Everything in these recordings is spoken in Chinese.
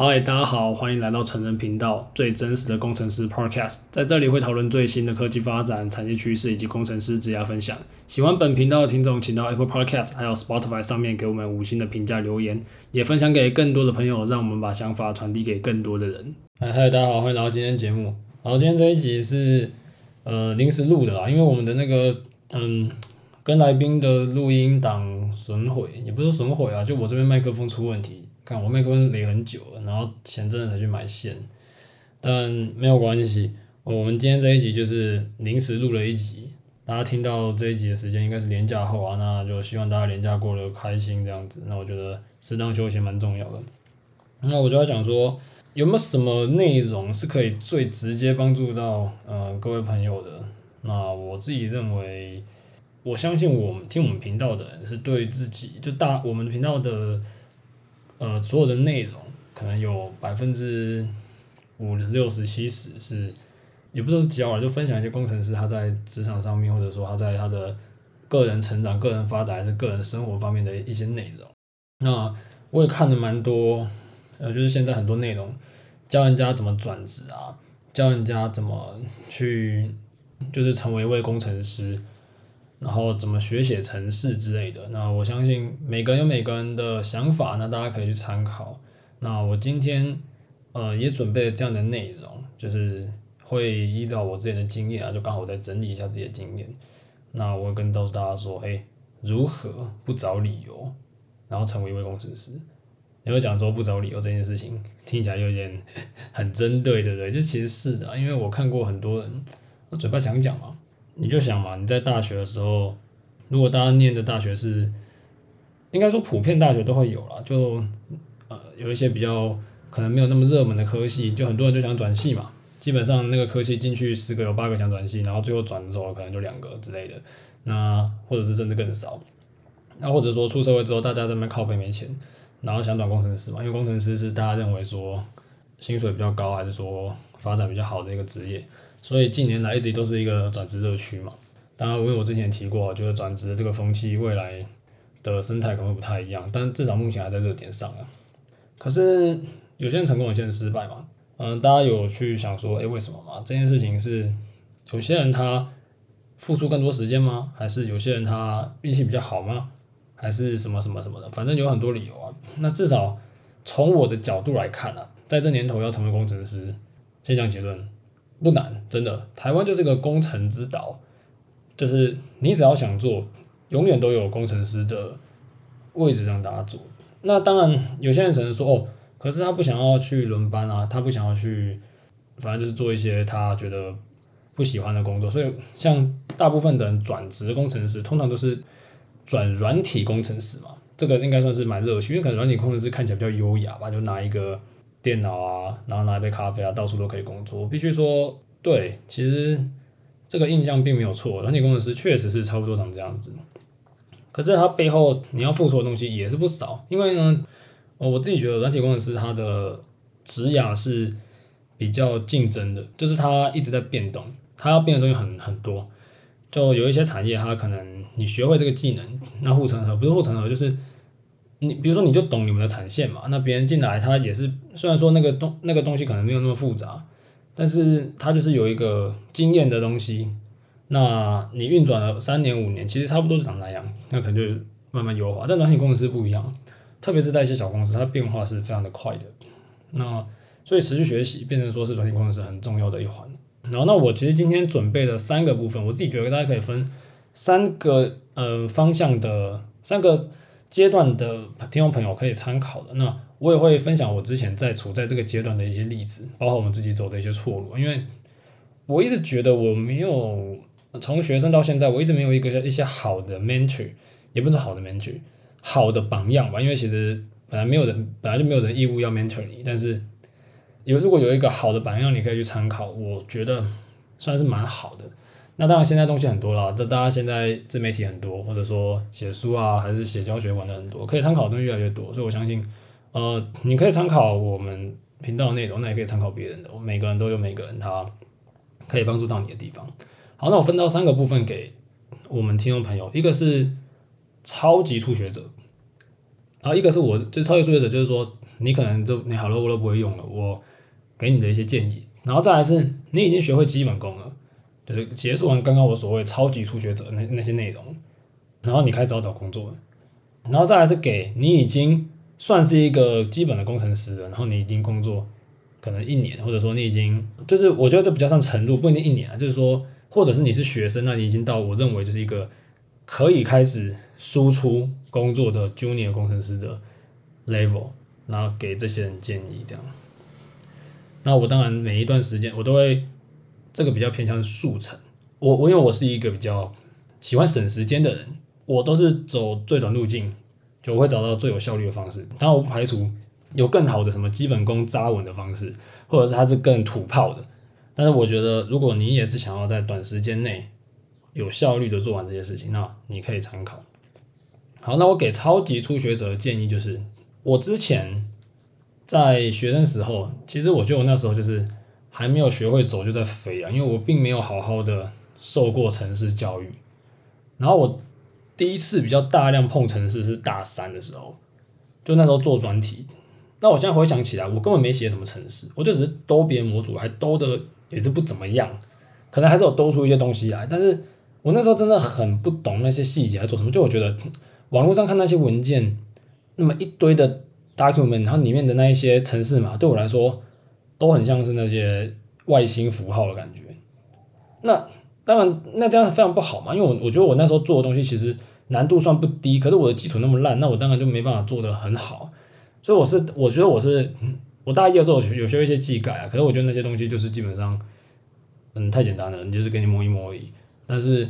嗨，大家好，欢迎来到成人频道最真实的工程师 Podcast，在这里会讨论最新的科技发展、产业趋势以及工程师职业分享。喜欢本频道的听众，请到 Apple Podcast 还有 Spotify 上面给我们五星的评价留言，也分享给更多的朋友，让我们把想法传递给更多的人。嗨，嗨，大家好，欢迎来到今天节目。然后今天这一集是呃临时录的啦，因为我们的那个嗯跟来宾的录音档损毁，也不是损毁啊，就我这边麦克风出问题。看我麦克风雷很久了，然后前阵子才去买线，但没有关系。我们今天这一集就是临时录了一集，大家听到这一集的时间应该是连假后啊，那就希望大家连假过得开心这样子。那我觉得适当休息蛮重要的。那我就要讲说，有没有什么内容是可以最直接帮助到呃各位朋友的？那我自己认为，我相信我们听我们频道的人是对自己就大我们频道的。呃，所有的内容可能有百分之五六十七十是，也不是说教啊，就分享一些工程师他在职场上面，或者说他在他的个人成长、个人发展还是个人生活方面的一些内容。那我也看了蛮多，呃，就是现在很多内容教人家怎么转职啊，教人家怎么去，就是成为一位工程师。然后怎么学写程式之类的，那我相信每个人有每个人的想法，那大家可以去参考。那我今天呃也准备了这样的内容，就是会依照我自己的经验啊，就刚好我再整理一下自己的经验。那我跟告诉大家说，哎，如何不找理由，然后成为一位工程师？你会讲说不找理由这件事情，听起来有点很针对，对不对？就其实是的，因为我看过很多人，我嘴巴讲讲嘛。你就想嘛，你在大学的时候，如果大家念的大学是，应该说普遍大学都会有啦，就呃有一些比较可能没有那么热门的科系，就很多人就想转系嘛。基本上那个科系进去十个有八个想转系，然后最后转的时候可能就两个之类的，那或者是甚至更少。那或者说出社会之后，大家在那边靠背没钱，然后想转工程师嘛，因为工程师是大家认为说薪水比较高，还是说发展比较好的一个职业。所以近年来一直都是一个转职热区嘛。当然，因为我之前提过，就是转职的这个风气，未来的生态可能会不太一样，但至少目前还在热点上啊。可是有些人成功，有些人失败嘛。嗯，大家有去想说，诶、欸，为什么嘛？这件事情是有些人他付出更多时间吗？还是有些人他运气比较好吗？还是什么什么什么的？反正有很多理由啊。那至少从我的角度来看啊，在这年头要成为工程师，先讲结论。不难，真的。台湾就是个工程之岛，就是你只要想做，永远都有工程师的位置让大家做。那当然，有些人只能说哦，可是他不想要去轮班啊，他不想要去，反正就是做一些他觉得不喜欢的工作。所以，像大部分的人转职工程师，通常都是转软体工程师嘛。这个应该算是蛮热血，因为可能软体工程师看起来比较优雅吧，就拿一个。电脑啊，然后拿一杯咖啡啊，到处都可以工作。我必须说，对，其实这个印象并没有错。软体工程师确实是差不多长这样子，可是它背后你要付出的东西也是不少。因为呢，我自己觉得软体工程师他的职涯是比较竞争的，就是他一直在变动，他要变的东西很很多。就有一些产业，它可能你学会这个技能，那护城河不是护城河，就是。你比如说，你就懂你们的产线嘛？那别人进来，他也是虽然说那个东那个东西可能没有那么复杂，但是他就是有一个经验的东西。那你运转了三年五年，其实差不多是长那样，那可能就慢慢优化。但软体公司不一样，特别是在一些小公司，它变化是非常的快的。那所以持续学习变成说是软体工程师很重要的一环。然后，那我其实今天准备了三个部分，我自己觉得大家可以分三个呃方向的三个。阶段的听众朋友可以参考的，那我也会分享我之前在处在这个阶段的一些例子，包括我们自己走的一些错路。因为我一直觉得我没有从学生到现在，我一直没有一个一些好的 mentor，也不是好的 mentor，好的榜样吧。因为其实本来没有人，本来就没有人义务要 mentor 你，但是有如果有一个好的榜样，你可以去参考，我觉得算是蛮好的。那当然，现在东西很多啦，这大家现在自媒体很多，或者说写书啊，还是写教学玩的很多，可以参考的东西越来越多，所以我相信，呃，你可以参考我们频道内容，那也可以参考别人的，我每个人都有每个人他可以帮助到你的地方。好，那我分到三个部分给我们听众朋友，一个是超级初学者，然后一个是我就超级初学者，就是说你可能就你好多我都不会用了，我给你的一些建议。然后再来是你已经学会基本功了，就是结束完刚刚我所谓超级初学者那那些内容，然后你开始要找工作。然后再来是给你已经算是一个基本的工程师了，然后你已经工作可能一年，或者说你已经就是我觉得这比较像程度，不一定一年啊，就是说或者是你是学生，那你已经到我认为就是一个可以开始输出工作的 junior 工程师的 level，然后给这些人建议这样。那我当然每一段时间我都会这个比较偏向速成，我我因为我是一个比较喜欢省时间的人。我都是走最短路径，就会找到最有效率的方式。当然，我不排除有更好的什么基本功扎稳的方式，或者是它是更土炮的。但是，我觉得如果你也是想要在短时间内有效率的做完这些事情，那你可以参考。好，那我给超级初学者的建议就是，我之前在学生时候，其实我觉得我那时候就是还没有学会走就在飞啊，因为我并没有好好的受过城市教育，然后我。第一次比较大量碰城市是大三的时候，就那时候做专题。那我现在回想起来，我根本没写什么城市，我就只是兜别人模组，还兜的也是不怎么样，可能还是有兜出一些东西来。但是我那时候真的很不懂那些细节，还做什么？就我觉得网络上看那些文件，那么一堆的 document，然后里面的那一些城市嘛，对我来说都很像是那些外星符号的感觉。那当然，那这样非常不好嘛，因为我我觉得我那时候做的东西其实。难度算不低，可是我的基础那么烂，那我当然就没办法做得很好。所以我是，我觉得我是，我大一的时候有学一些技改啊，可是我觉得那些东西就是基本上，嗯，太简单了，你就是给你摸一摸而已。但是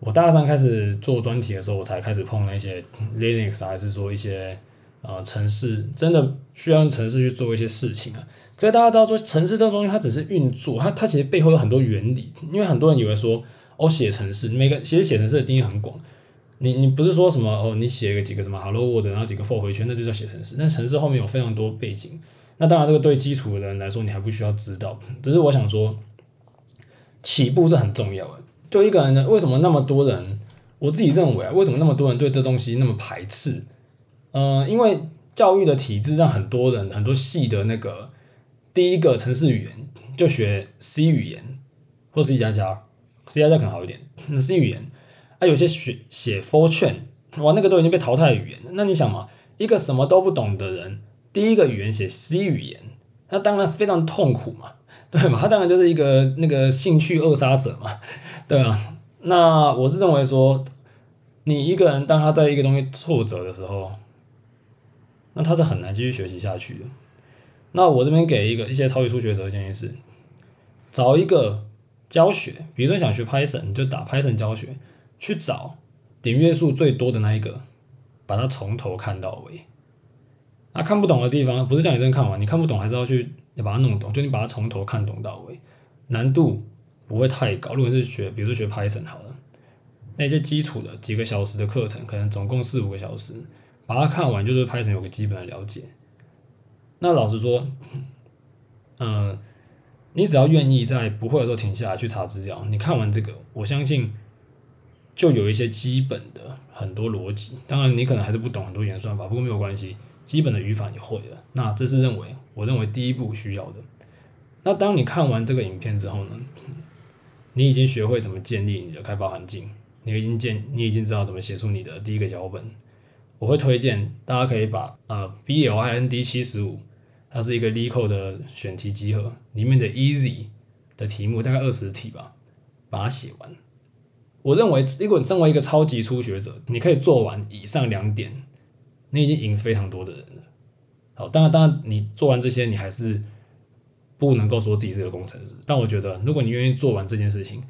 我大三开始做专题的时候，我才开始碰那些 Linux 还是说一些呃程式，真的需要用程式去做一些事情啊。可是大家知道说城市这种东西它只是运作，它它其实背后有很多原理，因为很多人以为说哦写城市，每个其实写城市的定义很广。你你不是说什么哦？你写个几个什么 Hello World，然后几个 for 回圈，那就叫写城市。但城市后面有非常多背景。那当然，这个对基础的人来说，你还不需要知道。只是我想说，起步是很重要的。就一个人呢，为什么那么多人？我自己认为啊，为什么那么多人对这东西那么排斥？嗯、呃，因为教育的体制让很多人很多系的那个第一个程式语言就学 C 语言或 C 加加，C 加加可能好一点。C 语言。啊，有些学写 Fortran，哇，那个都已经被淘汰语言。那你想嘛，一个什么都不懂的人，第一个语言写 C 语言，那当然非常痛苦嘛，对嘛？他当然就是一个那个兴趣扼杀者嘛，对啊。那我是认为说，你一个人当他在一个东西挫折的时候，那他是很难继续学习下去的。那我这边给一个一些超级初学者的建议是，找一个教学，比如说想学 Python，你就打 Python 教学。去找点阅数最多的那一个，把它从头看到尾。啊，看不懂的地方不是叫你真看完，你看不懂还是要去要把它弄懂，就你把它从头看懂到尾，难度不会太高。如果是学，比如说学 Python 好了，那些基础的几个小时的课程，可能总共四五个小时，把它看完就是 Python 有个基本的了解。那老实说，嗯、你只要愿意在不会的时候停下来去查资料，你看完这个，我相信。就有一些基本的很多逻辑，当然你可能还是不懂很多演算法，不过没有关系，基本的语法你会了。那这是认为我认为第一步需要的。那当你看完这个影片之后呢，你已经学会怎么建立你的开发环境，你已经建，你已经知道怎么写出你的第一个脚本。我会推荐大家可以把呃 Blind 七十五，它是一个 Leeco 的选题集合里面的 Easy 的题目，大概二十题吧，把它写完。我认为，如果你身为一个超级初学者，你可以做完以上两点，你已经赢非常多的人了。好，当然，当然，你做完这些，你还是不能够说自己是个工程师。但我觉得，如果你愿意做完这件事情，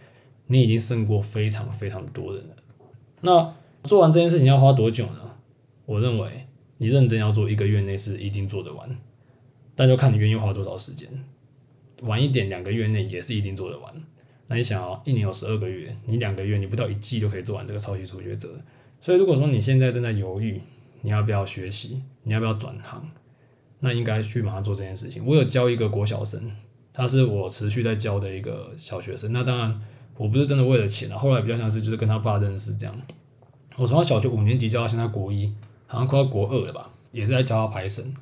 你已经胜过非常非常多人了。那做完这件事情要花多久呢？我认为，你认真要做一个月内是一定做得完，但就看你愿意花多少时间。晚一点，两个月内也是一定做得完。那你想哦，一年有十二个月，你两个月，你不到一季就可以做完这个超级初学者。所以如果说你现在正在犹豫，你要不要学习，你要不要转行，那应该去马上做这件事情。我有教一个国小生，他是我持续在教的一个小学生。那当然，我不是真的为了钱啊，后来比较像是就是跟他爸认识这样。我从他小学五年级教到现在国一，好像快要国二了吧，也是在教他 Python。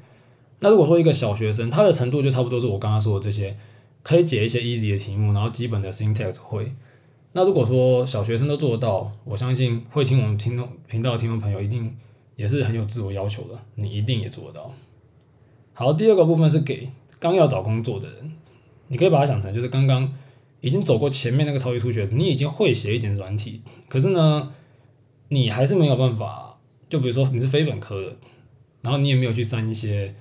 那如果说一个小学生，他的程度就差不多是我刚刚说的这些，可以解一些 easy 的题目，然后基本的 syntax 会。那如果说小学生都做得到，我相信会听我们听众频道的听众朋友一定也是很有自我要求的，你一定也做得到。好，第二个部分是给刚要找工作的人，你可以把它想成就是刚刚已经走过前面那个超级出血，你已经会写一点软体，可是呢，你还是没有办法，就比如说你是非本科的，然后你也没有去上一些。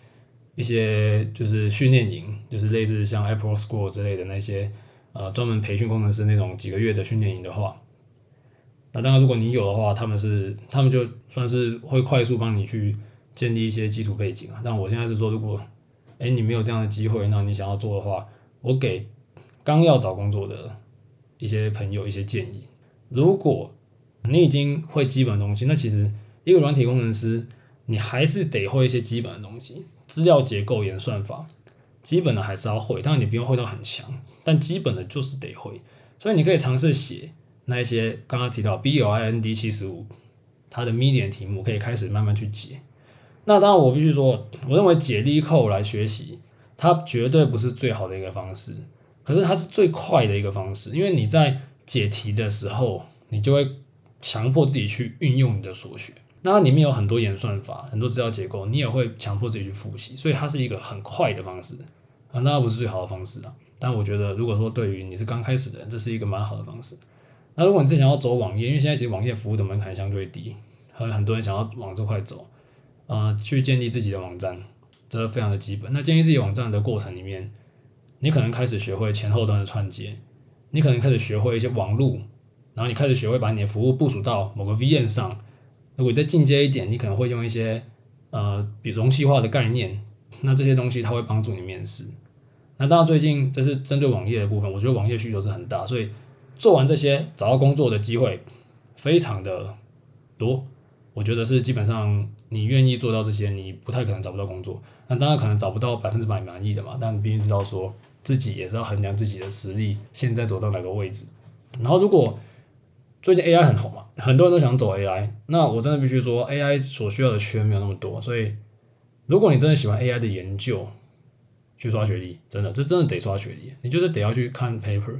一些就是训练营，就是类似像 Apple School 之类的那些，呃，专门培训工程师那种几个月的训练营的话，那当然如果你有的话，他们是他们就算是会快速帮你去建立一些基础背景啊。但我现在是说，如果哎你没有这样的机会，那你想要做的话，我给刚要找工作的一些朋友一些建议：如果你已经会基本东西，那其实一个软体工程师，你还是得会一些基本的东西。资料结构、演算法，基本的还是要会，当然你不用会到很强，但基本的就是得会。所以你可以尝试写那一些刚刚提到 BLIND 七十五，它的 medium 题目可以开始慢慢去解。那当然我必须说，我认为解题后来学习，它绝对不是最好的一个方式，可是它是最快的一个方式，因为你在解题的时候，你就会强迫自己去运用你的所学。那它里面有很多演算法，很多资料结构，你也会强迫自己去复习，所以它是一个很快的方式啊。那不是最好的方式啊，但我觉得如果说对于你是刚开始的人，这是一个蛮好的方式。那如果你真想要走网页，因为现在其实网页服务的门槛相对低，还有很多人想要往这块走，呃，去建立自己的网站，这非常的基本。那建立自己网站的过程里面，你可能开始学会前后端的串接，你可能开始学会一些网路，然后你开始学会把你的服务部署到某个 VM 上。如果你再进阶一点，你可能会用一些呃，比容器化的概念，那这些东西它会帮助你面试。那当然，最近这是针对网页的部分，我觉得网页需求是很大，所以做完这些找到工作的机会非常的多。我觉得是基本上你愿意做到这些，你不太可能找不到工作。那当然可能找不到百分之百满意的嘛，但你毕竟知道说自己也是要衡量自己的实力，现在走到哪个位置。然后如果最近 AI 很红嘛，很多人都想走 AI。那我真的必须说，AI 所需要的圈没有那么多，所以如果你真的喜欢 AI 的研究，去刷学历，真的，这真的得刷学历，你就是得要去看 paper。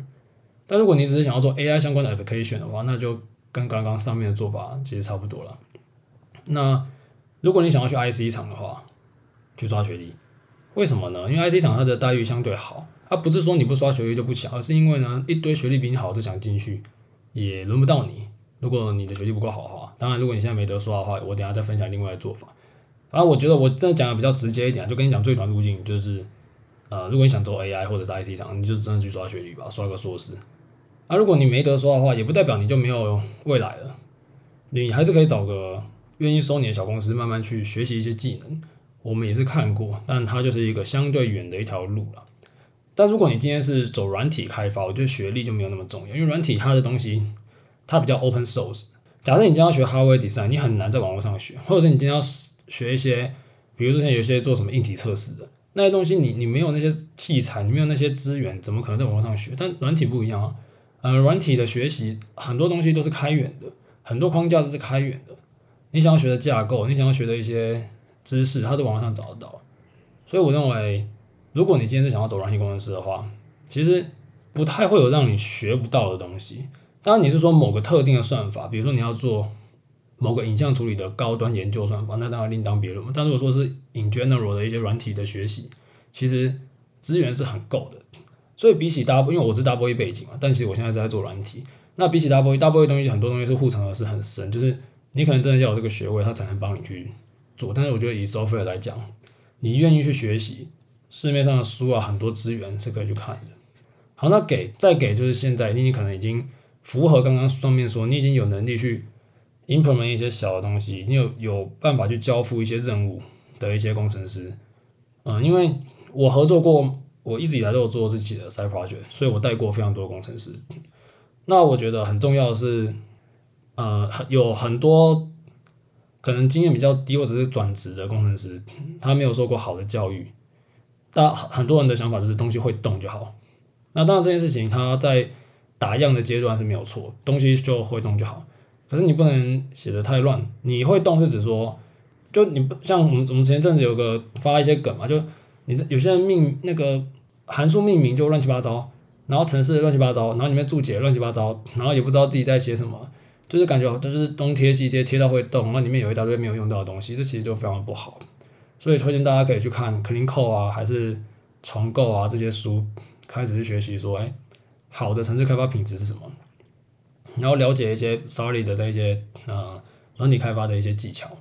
但如果你只是想要做 AI 相关的 application 的话，那就跟刚刚上面的做法其实差不多了。那如果你想要去 IC 厂的话，去刷学历，为什么呢？因为 IC 厂它的待遇相对好，它不是说你不刷学历就不强，而是因为呢，一堆学历比你好都想进去。也轮不到你。如果你的学历不够好的话，当然，如果你现在没得刷的话，我等下再分享另外的做法。反正我觉得我真的讲的比较直接一点，就跟你讲最短路径就是，呃，如果你想走 AI 或者是 IT 厂，你就真的去刷学历吧，刷个硕士。啊，如果你没得刷的话，也不代表你就没有未来了，你还是可以找个愿意收你的小公司，慢慢去学习一些技能。我们也是看过，但它就是一个相对远的一条路了。但如果你今天是走软体开发，我觉得学历就没有那么重要，因为软体它的东西它比较 open source。假设你今天要学 hardware design，你很难在网络上学，或者是你今天要学一些，比如说像有些做什么硬体测试的那些东西你，你你没有那些器材，你没有那些资源，怎么可能在网络上学？但软体不一样啊，呃，软体的学习很多东西都是开源的，很多框架都是开源的。你想要学的架构，你想要学的一些知识，它在网络上找得到。所以我认为。如果你今天是想要走软体工程师的话，其实不太会有让你学不到的东西。当然，你是说某个特定的算法，比如说你要做某个影像处理的高端研究算法，那当然另当别论。但如果说是 in general 的一些软体的学习，其实资源是很够的。所以比起 W，因为我是 W E 背景嘛，但其实我现在是在做软体。那比起 double E，double E 东西很多东西是护城河是很深，就是你可能真的要有这个学位，他才能帮你去做。但是我觉得以 software 来讲，你愿意去学习。市面上的书啊，很多资源是可以去看的。好，那给再给就是现在，你可能已经符合刚刚上面说，你已经有能力去 implement 一些小的东西，你有有办法去交付一些任务的一些工程师。嗯，因为我合作过，我一直以来都有做自己的 side project，所以我带过非常多工程师。那我觉得很重要的是，呃，有很多可能经验比较低或者是转职的工程师，他没有受过好的教育。但很多人的想法就是东西会动就好。那当然这件事情，他在打样的阶段是没有错，东西就会动就好。可是你不能写的太乱。你会动是指说，就你不像我们我们前阵子有个发一些梗嘛，就你的有些人命那个函数命名就乱七八糟，然后程式乱七八糟，然后里面注解乱七八糟，然后也不知道自己在写什么，就是感觉就是东贴西贴贴到会动，那里面有一大堆没有用到的东西，这其实就非常的不好。所以推荐大家可以去看 Clean Code 啊，还是重构啊这些书，开始去学习说，哎，好的城市开发品质是什么？然后了解一些 Solid 的一些呃软体开发的一些技巧，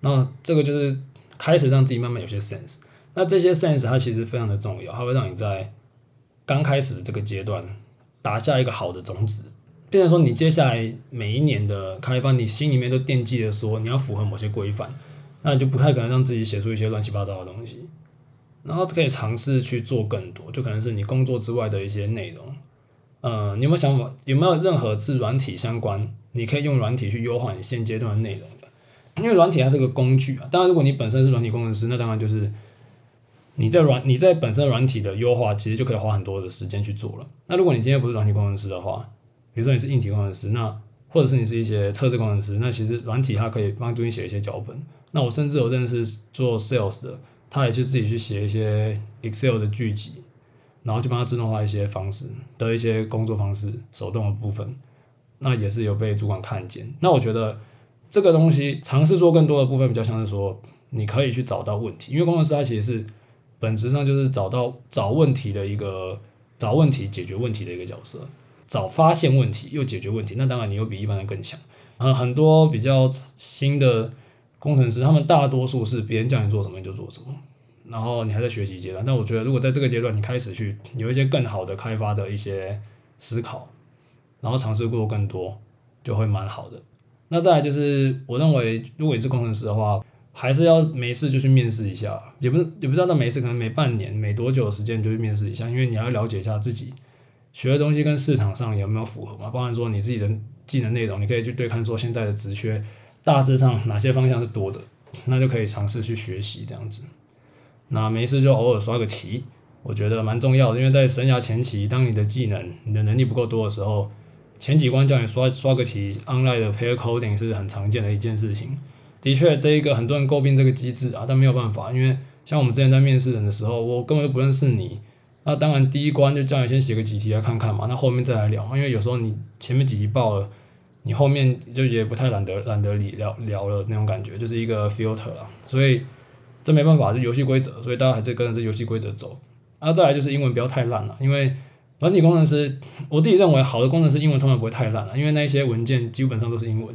那这个就是开始让自己慢慢有些 sense。那这些 sense 它其实非常的重要，它会让你在刚开始的这个阶段打下一个好的种子。变成说你接下来每一年的开发，你心里面都惦记着说你要符合某些规范，那你就不太可能让自己写出一些乱七八糟的东西。然后可以尝试去做更多，就可能是你工作之外的一些内容。呃，你有没有想法？有没有任何是软体相关？你可以用软体去优化你现阶段的内容的？因为软体它是个工具啊。当然，如果你本身是软体工程师，那当然就是你在软你在本身软体的优化，其实就可以花很多的时间去做了。那如果你今天不是软体工程师的话，比如说你是硬体工程师，那或者是你是一些测试工程师，那其实软体它可以帮助你写一些脚本。那我甚至有认识做 sales 的，他也去自己去写一些 Excel 的剧集。然后就帮他自动化一些方式的一些工作方式，手动的部分，那也是有被主管看见。那我觉得这个东西尝试做更多的部分，比较像是说你可以去找到问题，因为工程师他其实是本质上就是找到找问题的一个找问题解决问题的一个角色，找发现问题又解决问题，那当然你又比一般人更强。嗯，很多比较新的工程师，他们大多数是别人叫你做什么你就做什么。然后你还在学习阶段，但我觉得如果在这个阶段你开始去有一些更好的开发的一些思考，然后尝试过更多，就会蛮好的。那再来就是，我认为如果你是工程师的话，还是要没事就去面试一下，也不是也不知道那没事，可能每半年、每多久的时间就去面试一下，因为你要了解一下自己学的东西跟市场上有没有符合嘛。包含说你自己的技能内容，你可以去对看说现在的职缺大致上哪些方向是多的，那就可以尝试去学习这样子。那没事就偶尔刷个题，我觉得蛮重要的，因为在生涯前期，当你的技能、你的能力不够多的时候，前几关叫你刷刷个题，online 的 pair coding 是很常见的一件事情。的确，这一个很多人诟病这个机制啊，但没有办法，因为像我们之前在面试人的时候，我根本就不认识你，那当然第一关就叫你先写个几题来看看嘛，那后面再来聊嘛，因为有时候你前面几题爆了，你后面就也不太懒得懒得理聊聊了那种感觉，就是一个 filter 了，所以。这没办法，就游戏规则，所以大家还是跟着这游戏规则走。啊，再来就是英文不要太烂了，因为软体工程师，我自己认为好的工程师英文通常不会太烂了，因为那些文件基本上都是英文。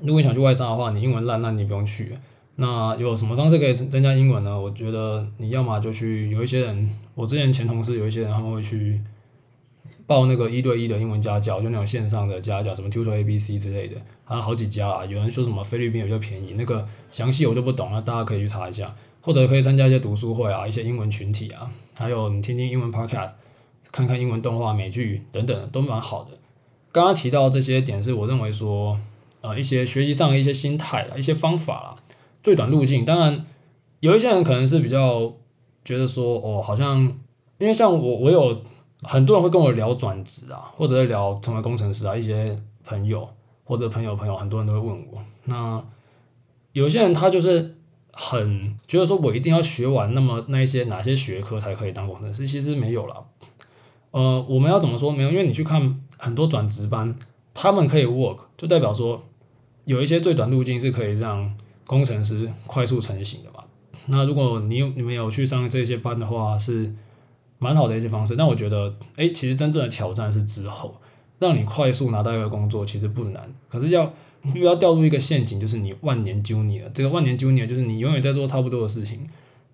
如果你想去外商的话，你英文烂，那你不用去。那有什么方式可以增加英文呢？我觉得你要么就去，有一些人，我之前前同事有一些人他们会去。报那个一对一的英文家教，就那种线上的家教，什么 Tutor ABC 之类的，还有好几家啊。有人说什么菲律宾比较便宜，那个详细我就不懂了，大家可以去查一下，或者可以参加一些读书会啊，一些英文群体啊，还有你听听英文 Podcast，看看英文动画、美剧等等，都蛮好的。刚刚提到这些点，是我认为说，呃，一些学习上的一些心态啦，一些方法啦，最短路径。当然，有一些人可能是比较觉得说，哦，好像因为像我，我有。很多人会跟我聊转职啊，或者聊成为工程师啊，一些朋友或者朋友朋友，很多人都会问我。那有些人他就是很觉得说，我一定要学完那么那一些哪些学科才可以当工程师？其实没有啦。呃，我们要怎么说没有？因为你去看很多转职班，他们可以 work，就代表说有一些最短路径是可以让工程师快速成型的吧。那如果你有你们有去上这些班的话，是。蛮好的一些方式，但我觉得，哎，其实真正的挑战是之后，让你快速拿到一个工作其实不难，可是要你不要掉入一个陷阱，就是你万年 Junior，这个万年 Junior 就是你永远在做差不多的事情，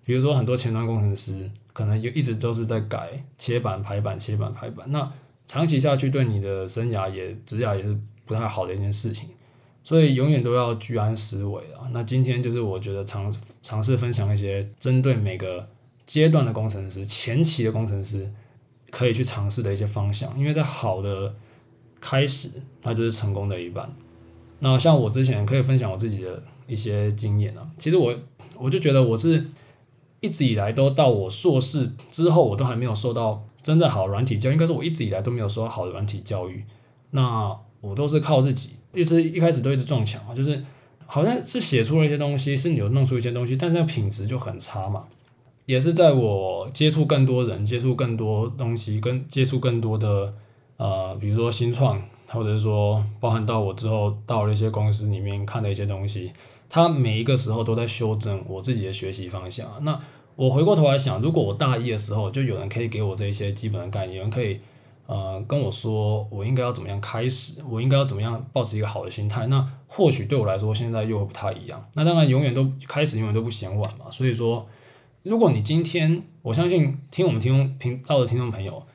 比如说很多前端工程师可能就一直都是在改切板排板切板排板，那长期下去对你的生涯也职涯也是不太好的一件事情，所以永远都要居安思危啊。那今天就是我觉得尝尝试分享一些针对每个。阶段的工程师，前期的工程师可以去尝试的一些方向，因为在好的开始，它就是成功的一半。那像我之前可以分享我自己的一些经验啊，其实我我就觉得我是一直以来都到我硕士之后，我都还没有受到真正好的软体教育，应该是我一直以来都没有受到好的软体教育。那我都是靠自己，一直一开始都一直撞墙啊，就是好像是写出了一些东西，是你有弄出一些东西，但是那品质就很差嘛。也是在我接触更多人、接触更多东西、跟接触更多的呃，比如说新创，或者是说包含到我之后到了一些公司里面看的一些东西，它每一个时候都在修正我自己的学习方向。那我回过头来想，如果我大一的时候就有人可以给我这一些基本的概念，有人可以呃跟我说我应该要怎么样开始，我应该要怎么样保持一个好的心态，那或许对我来说现在又不太一样。那当然永远都开始，永远都不嫌晚嘛。所以说，如果你今天我相信听我们听众频道的听众朋友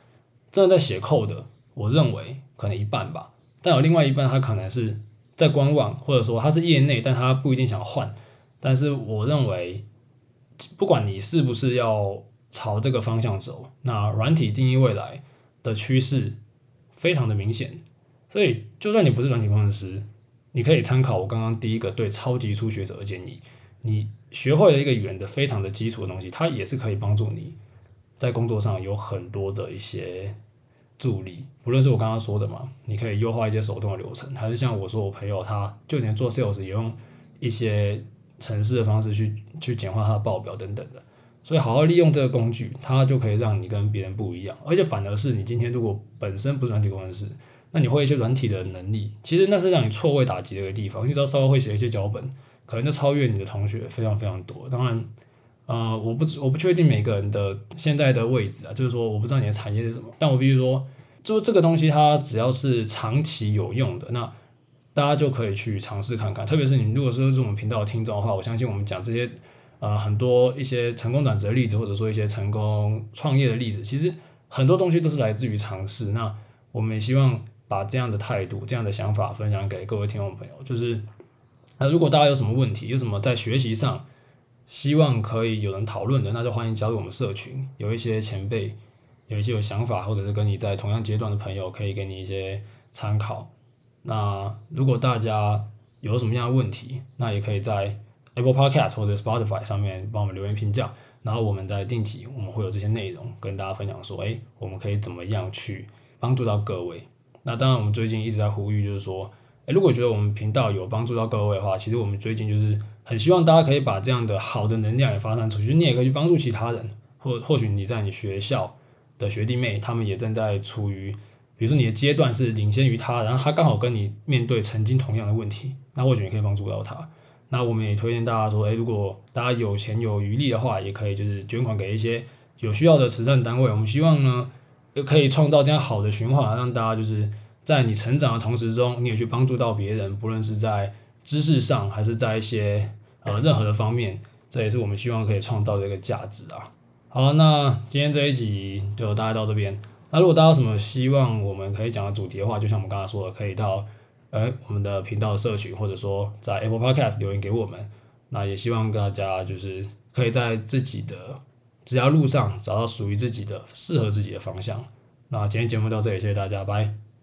真的在写 code 的，我认为可能一半吧，但有另外一半他可能是在观望，或者说他是业内，但他不一定想换。但是我认为。不管你是不是要朝这个方向走，那软体定义未来的趋势非常的明显，所以就算你不是软体工程师，你可以参考我刚刚第一个对超级初学者的建议，你学会了一个语言的非常的基础的东西，它也是可以帮助你在工作上有很多的一些助力，不论是我刚刚说的嘛，你可以优化一些手动的流程，还是像我说我朋友他就连做 sales 也用一些。程式的方式去去简化它的报表等等的，所以好好利用这个工具，它就可以让你跟别人不一样。而且反而是你今天如果本身不是软体工程师，那你会一些软体的能力，其实那是让你错位打击的一个地方。你只要稍微会写一些脚本，可能就超越你的同学非常非常多。当然，呃，我不我不确定每个人的现在的位置啊，就是说我不知道你的产业是什么，但我必须说，就这个东西它只要是长期有用的那。大家就可以去尝试看看，特别是你如果说是我们频道听众的话，我相信我们讲这些呃很多一些成功转折的例子，或者说一些成功创业的例子，其实很多东西都是来自于尝试。那我们也希望把这样的态度、这样的想法分享给各位听众朋友。就是那如果大家有什么问题，有什么在学习上希望可以有人讨论的，那就欢迎加入我们社群。有一些前辈有一些有想法，或者是跟你在同样阶段的朋友，可以给你一些参考。那如果大家有什么样的问题，那也可以在 Apple Podcast 或者 Spotify 上面帮我们留言评价，然后我们在定期我们会有这些内容跟大家分享，说，哎，我们可以怎么样去帮助到各位。那当然，我们最近一直在呼吁，就是说，哎，如果觉得我们频道有帮助到各位的话，其实我们最近就是很希望大家可以把这样的好的能量也发散出去，你也可以去帮助其他人，或或许你在你学校的学弟妹，他们也正在处于。比如说你的阶段是领先于他，然后他刚好跟你面对曾经同样的问题，那或许你可以帮助到他。那我们也推荐大家说，诶，如果大家有钱有余力的话，也可以就是捐款给一些有需要的慈善单位。我们希望呢，可以创造这样好的循环，让大家就是在你成长的同时中，你也去帮助到别人，不论是在知识上还是在一些呃任何的方面，这也是我们希望可以创造的一个价值啊。好，那今天这一集就大概到这边。那如果大家有什么希望我们可以讲的主题的话，就像我们刚才说的，可以到呃我们的频道的社群，或者说在 Apple Podcast 留言给我们。那也希望大家就是可以在自己的职涯路上找到属于自己的适合自己的方向。那今天节目到这里，谢谢大家，拜。